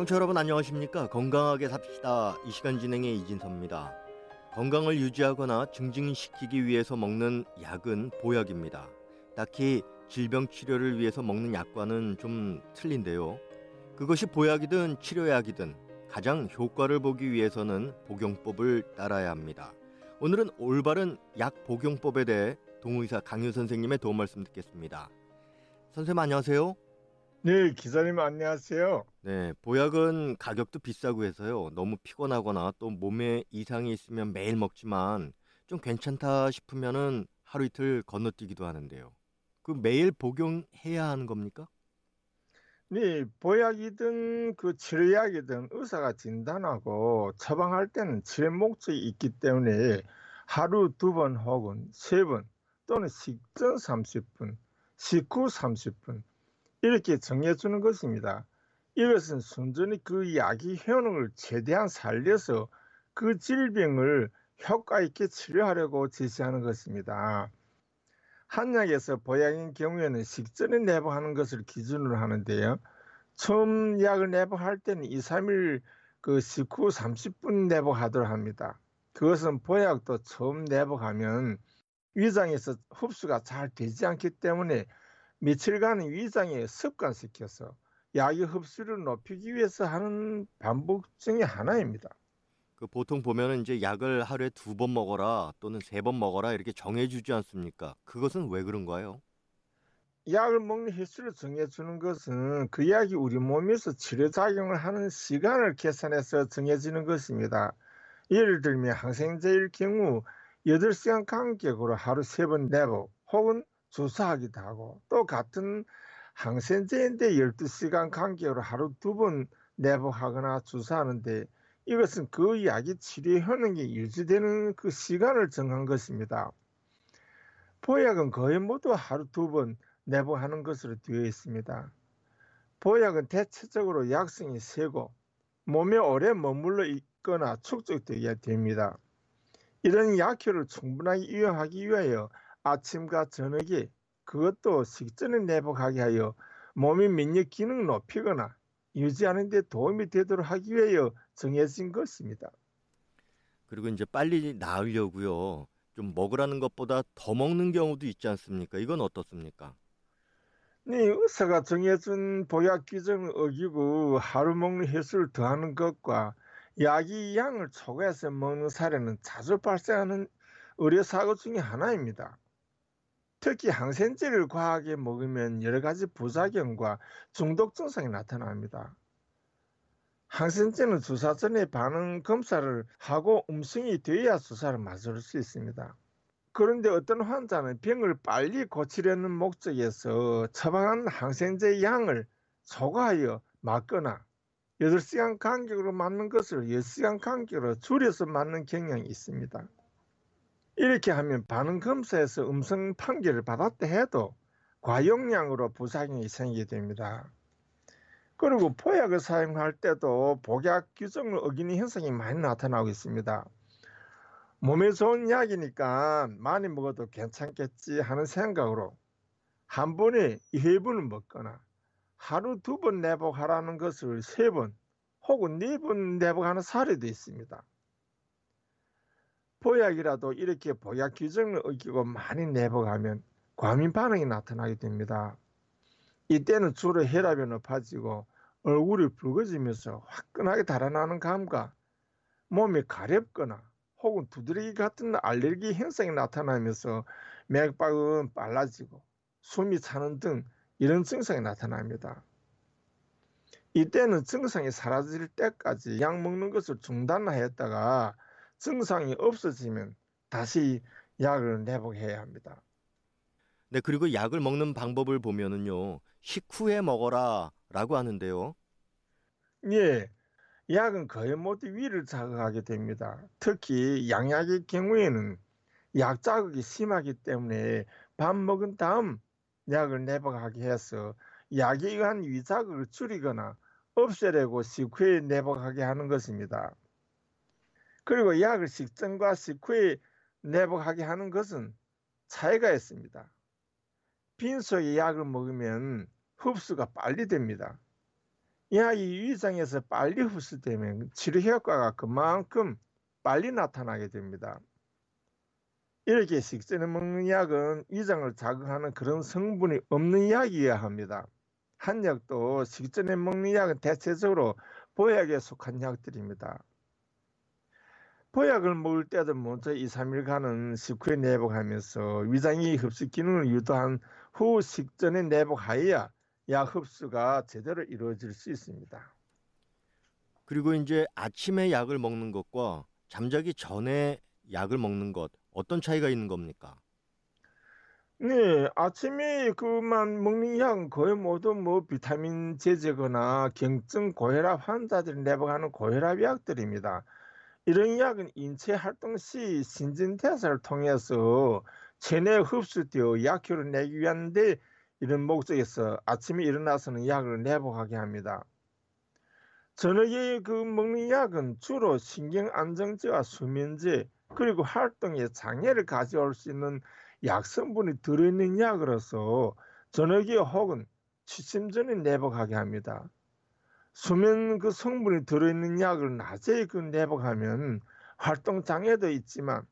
청취자 여러분 안녕하십니까? 건강하게 삽시다. 이 시간 진행의 이진섭입니다. 건강을 유지하거나 증진시키기 위해서 먹는 약은 보약입니다. 딱히 질병 치료를 위해서 먹는 약과는 좀 틀린데요. 그것이 보약이든 치료약이든 가장 효과를 보기 위해서는 복용법을 따라야 합니다. 오늘은 올바른 약 복용법에 대해 동의사 강유 선생님의 도움 말씀 듣겠습니다. 선생님 안녕하세요. 네, 기자님 안녕하세요. 네, 보약은 가격도 비싸고 해서요. 너무 피곤하거나 또 몸에 이상이 있으면 매일 먹지만 좀 괜찮다 싶으면은 하루 이틀 건너뛰기도 하는데요. 그 매일 복용해야 하는 겁니까? 네, 보약이든 그 치료약이든 의사가 진단하고 처방할 때는 치료 목적이 있기 때문에 하루 두 번 혹은 세 번 또는 식전 30분, 식후 30분 이렇게 정해주는 것입니다. 이것은 순전히 그 약의 효능을 최대한 살려서 그 질병을 효과 있게 치료하려고 지시하는 것입니다. 한약에서 보약인 경우에는 식전에 내복하는 것을 기준으로 하는데요. 처음 약을 내복할 때는 2, 3일 그 식후 30분 내복하도록 합니다. 그것은 보약도 처음 내복하면 위장에서 흡수가 잘 되지 않기 때문에 며칠간 위장에 습관시켜서 약의 흡수를 높이기 위해서 하는 반복 중의 하나입니다. 그 보통 보면은 이제 약을 하루에 두 번 먹어라 또는 세 번 먹어라 이렇게 정해주지 않습니까? 그것은 왜 그런가요? 약을 먹는 횟수를 정해주는 것은 그 약이 우리 몸에서 치료작용을 하는 시간을 계산해서 정해지는 것입니다. 예를 들면 항생제일 경우 8시간 간격으로 하루 세번 내복 혹은 주사하기도 하고 또 같은 항생제인데 12시간 간격으로 하루 두 번 내복하거나 주사하는데 이것은 그 약이 치료 효능이 유지되는 그 시간을 정한 것입니다. 보약은 거의 모두 하루 두 번 내복하는 것으로 되어 있습니다. 보약은 대체적으로 약성이 세고 몸에 오래 머물러 있거나 축적되어야 됩니다. 이런 약효를 충분하게 이용하기 위하여 아침과 저녁에 그것도 식전에 내복하게 하여 몸의免疫 기능을 높이거나 유지하는 데 도움이 되도록 하기 위하여 정해진 것입니다. 그리고 이제 빨리 나으려고요. 좀 먹으라는 것보다 더 먹는 경우도 있지 않습니까? 이건 어떻습니까? 네, 의사가 정해준 보약 규정을 어기고 하루 먹는 횟수를 더하는 것과 약의 양을 초과해서 먹는 사례는 자주 발생하는 의료 사고 중의 하나입니다. 특히 항생제를 과하게 먹으면 여러 가지 부작용과 중독 증상이 나타납니다. 항생제는 주사 전에 반응 검사를 하고 음성이 되어야 주사를 맞을 수 있습니다. 그런데 어떤 환자는 병을 빨리 고치려는 목적에서 처방한 항생제 양을 초과하여 맞거나 8시간 간격으로 맞는 것을 10시간 간격으로 줄여서 맞는 경향이 있습니다. 이렇게 하면 반응 검사에서 음성 판결을 받았다 해도 과용량으로 부작용이 생기게 됩니다. 그리고 보약을 사용할 때도 복약 규정을 어기는 현상이 많이 나타나고 있습니다. 몸에 좋은 약이니까 많이 먹어도 괜찮겠지 하는 생각으로 한 번에 2회분을 먹거나 하루 두 번 내복하라는 것을 세 번 혹은 네 번 내복하는 사례도 있습니다. 보약이라도 이렇게 보약 규정을 어기고 많이 내복하면 과민 반응이 나타나게 됩니다. 이때는 주로 혈압이 높아지고 얼굴이 붉어지면서 화끈하게 달아나는 감과 몸이 가렵거나 혹은 두드러기 같은 알레르기 현상이 나타나면서 맥박은 빨라지고 숨이 차는 등 이런 증상이 나타납니다. 이때는 증상이 사라질 때까지 약 먹는 것을 중단하였다가 증상이 없어지면 다시 약을 내복해야 합니다. 네, 그리고 약을 먹는 방법을 보면은요. 식후에 먹어라 라고 하는데요. 예. 약은 거의 모두 위를 자극하게 됩니다. 특히 양약의 경우에는 약 자극이 심하기 때문에 밥 먹은 다음 약을 내복하게 해서 약에 의한 위자극을 줄이거나 없애려고 식후에 내복하게 하는 것입니다. 그리고 약을 식전과 식후에 내복하게 하는 것은 차이가 있습니다. 빈속에 약을 먹으면 흡수가 빨리 됩니다. 약이 위장에서 빨리 흡수되면 치료 효과가 그만큼 빨리 나타나게 됩니다. 이렇게 식전에 먹는 약은 위장을 자극하는 그런 성분이 없는 약이어야 합니다. 한 약도 식전에 먹는 약은 대체적으로 보약에 속한 약들입니다. 보약을 먹을 때도 먼저 2, 3일간은 식후에 내복하면서 위장이 흡수 기능을 유도한 후 식전에 내복하여야 약 흡수가 제대로 이루어질 수 있습니다. 그리고 이제 아침에 약을 먹는 것과 잠자기 전에 약을 먹는 것 어떤 차이가 있는 겁니까? 네, 아침에 그만 먹는 약은 거의 모두 뭐 비타민 제제거나 경증 고혈압 환자들이 내복하는 고혈압 약들입니다. 이런 약은 인체 활동 시 신진대사를 통해서 체내에 흡수되어 약효를 내기 위한데 이런 목적에서 아침에 일어나서는 약을 내복하게 합니다. 저녁에 그 먹는 약은 주로 신경 안정제와 수면제 그리고 활동에 장애를 가져올 수 있는 약 성분이 들어있는 약으로서 저녁에 혹은 취침 전에 내복하게 합니다. 수면 그 성분이 들어있는 약을 낮에 그 내복하면 활동 장애도 있지만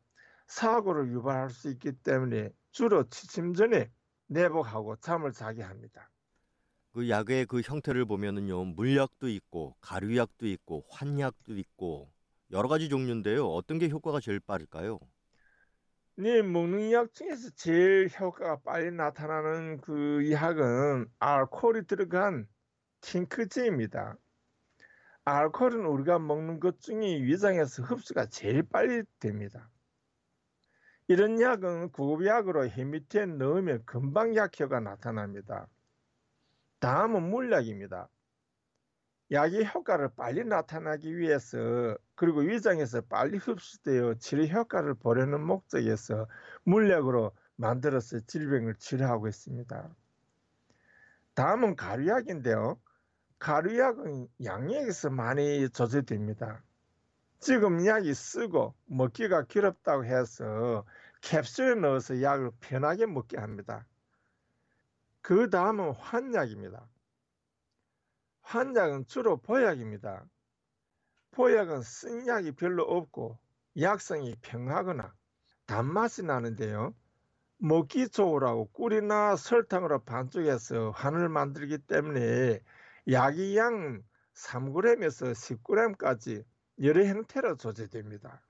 사고를 유발할 수 있기 때문에 주로 취침 전에 내복하고 잠을 자게 합니다. 그 약의 그 형태를 보면은요 물약도 있고 가루약도 있고 환약도 있고 여러 가지 종류인데요 어떤 게 효과가 제일 빠를까요? 네, 먹는 약 중에서 제일 효과가 빨리 나타나는 그 약은 알코올이 들어간 팅크제입니다. 알코올은 우리가 먹는 것 중에 위장에서 흡수가 제일 빨리 됩니다. 이런 약은 구급약으로 해 밑에 넣으면 금방 약효가 나타납니다. 다음은 물약입니다. 약의 효과를 빨리 나타나기 위해서 그리고 위장에서 빨리 흡수되어 치료 효과를 보려는 목적에서 물약으로 만들어서 질병을 치료하고 있습니다. 다음은 가루약인데요. 가루약은 양액에서 많이 조제됩니다. 지금 약이 쓰고 먹기가 괴롭다고 해서 캡슐에 넣어서 약을 편하게 먹게 합니다. 그 다음은 환약입니다. 환약은 주로 보약입니다. 보약은 쓴 약이 별로 없고 약성이 평하거나 단맛이 나는데요. 먹기 좋으라고 꿀이나 설탕으로 반죽해서 환을 만들기 때문에 약의 양 3g에서 10g까지 여러 형태로 조제됩니다.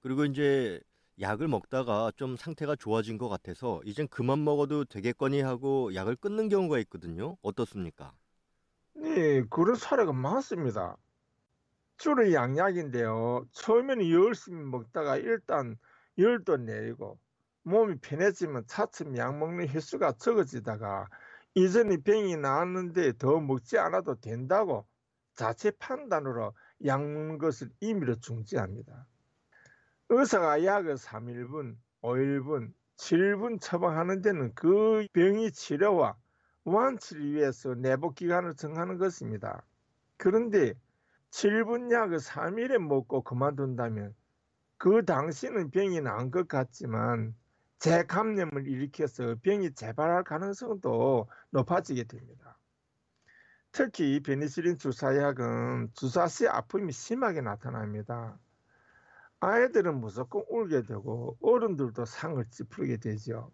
그리고 이제 약을 먹다가 좀 상태가 좋아진 것 같아서 이젠 그만 먹어도 되겠거니 하고 약을 끊는 경우가 있거든요. 어떻습니까? 네, 그런 사례가 많습니다. 주로 양약인데요. 처음에는 열심히 먹다가 일단 열도 내리고 몸이 편해지면 차츰 약 먹는 횟수가 적어지다가 이전에 병이 나았는데 더 먹지 않아도 된다고 자체 판단으로 약 먹는 것을 임의로 중지합니다. 의사가 약을 3일분, 5일분, 7분 처방하는 데는 그 병의 치료와 완치를 위해서 내복 기간을 정하는 것입니다. 그런데 7분 약을 3일에 먹고 그만둔다면 그 당시는 병이 난 것 같지만 재감염을 일으켜서 병이 재발할 가능성도 높아지게 됩니다. 특히 베니실린 주사약은 주사 시 아픔이 심하게 나타납니다. 아이들은 무조건 울게 되고 어른들도 상을 찌푸리게 되죠.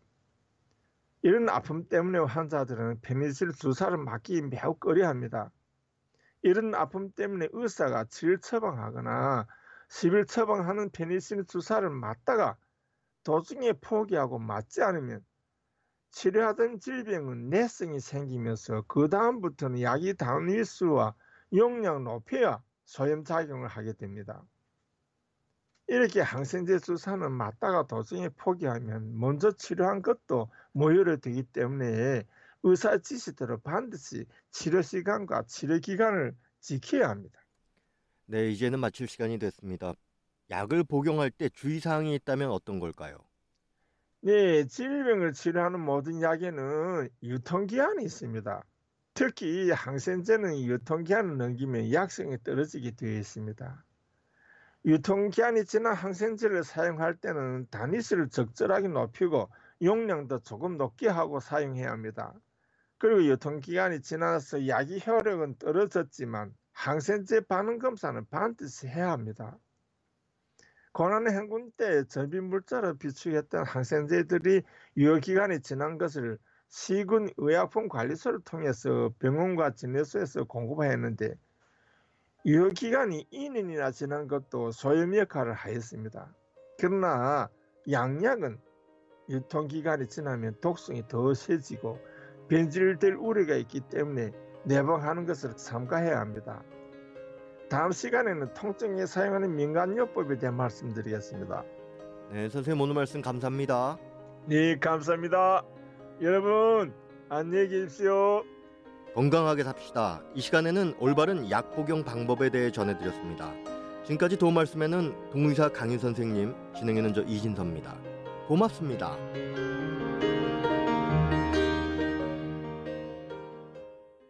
이런 아픔 때문에 환자들은 페니실 주사를 맞기 매우 꺼려합니다. 이런 아픔 때문에 의사가 질 처방하거나 10일 처방하는 페니실 주사를 맞다가 도중에 포기하고 맞지 않으면 치료하던 질병은 내성이 생기면서 그 다음부터는 약이 단위수와 용량 높여야 소염작용을 하게 됩니다. 이렇게 항생제 주사는 맞다가 도중에 포기하면 먼저 치료한 것도 모혈이 되기 때문에 의사 지시대로 반드시 치료 시간과 치료 기간을 지켜야 합니다. 네, 이제는 마칠 시간이 됐습니다. 약을 복용할 때 주의사항이 있다면 어떤 걸까요? 네, 질병을 치료하는 모든 약에는 유통기한이 있습니다. 특히 항생제는 유통기한을 넘기면 약성이 떨어지게 되어 있습니다. 유통기한이 지난 항생제를 사용할 때는 단위수를 적절하게 높이고 용량도 조금 높게 하고 사용해야 합니다. 그리고 유통기간이 지나서 약이 효력은 떨어졌지만 항생제 반응 검사는 반드시 해야 합니다. 고난 행군 때 전비물자로 비축했던 항생제들이 유효기간이 지난 것을 시군 의약품 관리소를 통해서 병원과 진료소에서 공급하였는데 유효기간이 2년이나 지난 것도 소염 역할을 하였습니다. 그러나 양약은 유통기간이 지나면 독성이 더 세지고 변질될 우려가 있기 때문에 내방하는 것을 삼가해야 합니다. 다음 시간에는 통증에 사용하는 민간요법에 대해 말씀드리겠습니다. 네, 선생님 오늘 말씀 감사합니다. 네, 감사합니다. 여러분, 안녕히 계십시오. 건강하게 삽시다. 이 시간에는 올바른 약 복용 방법에 대해 전해드렸습니다. 지금까지 도움 말씀에는 동의사 강윤 선생님, 진행에는 저 이진섭입니다. 고맙습니다.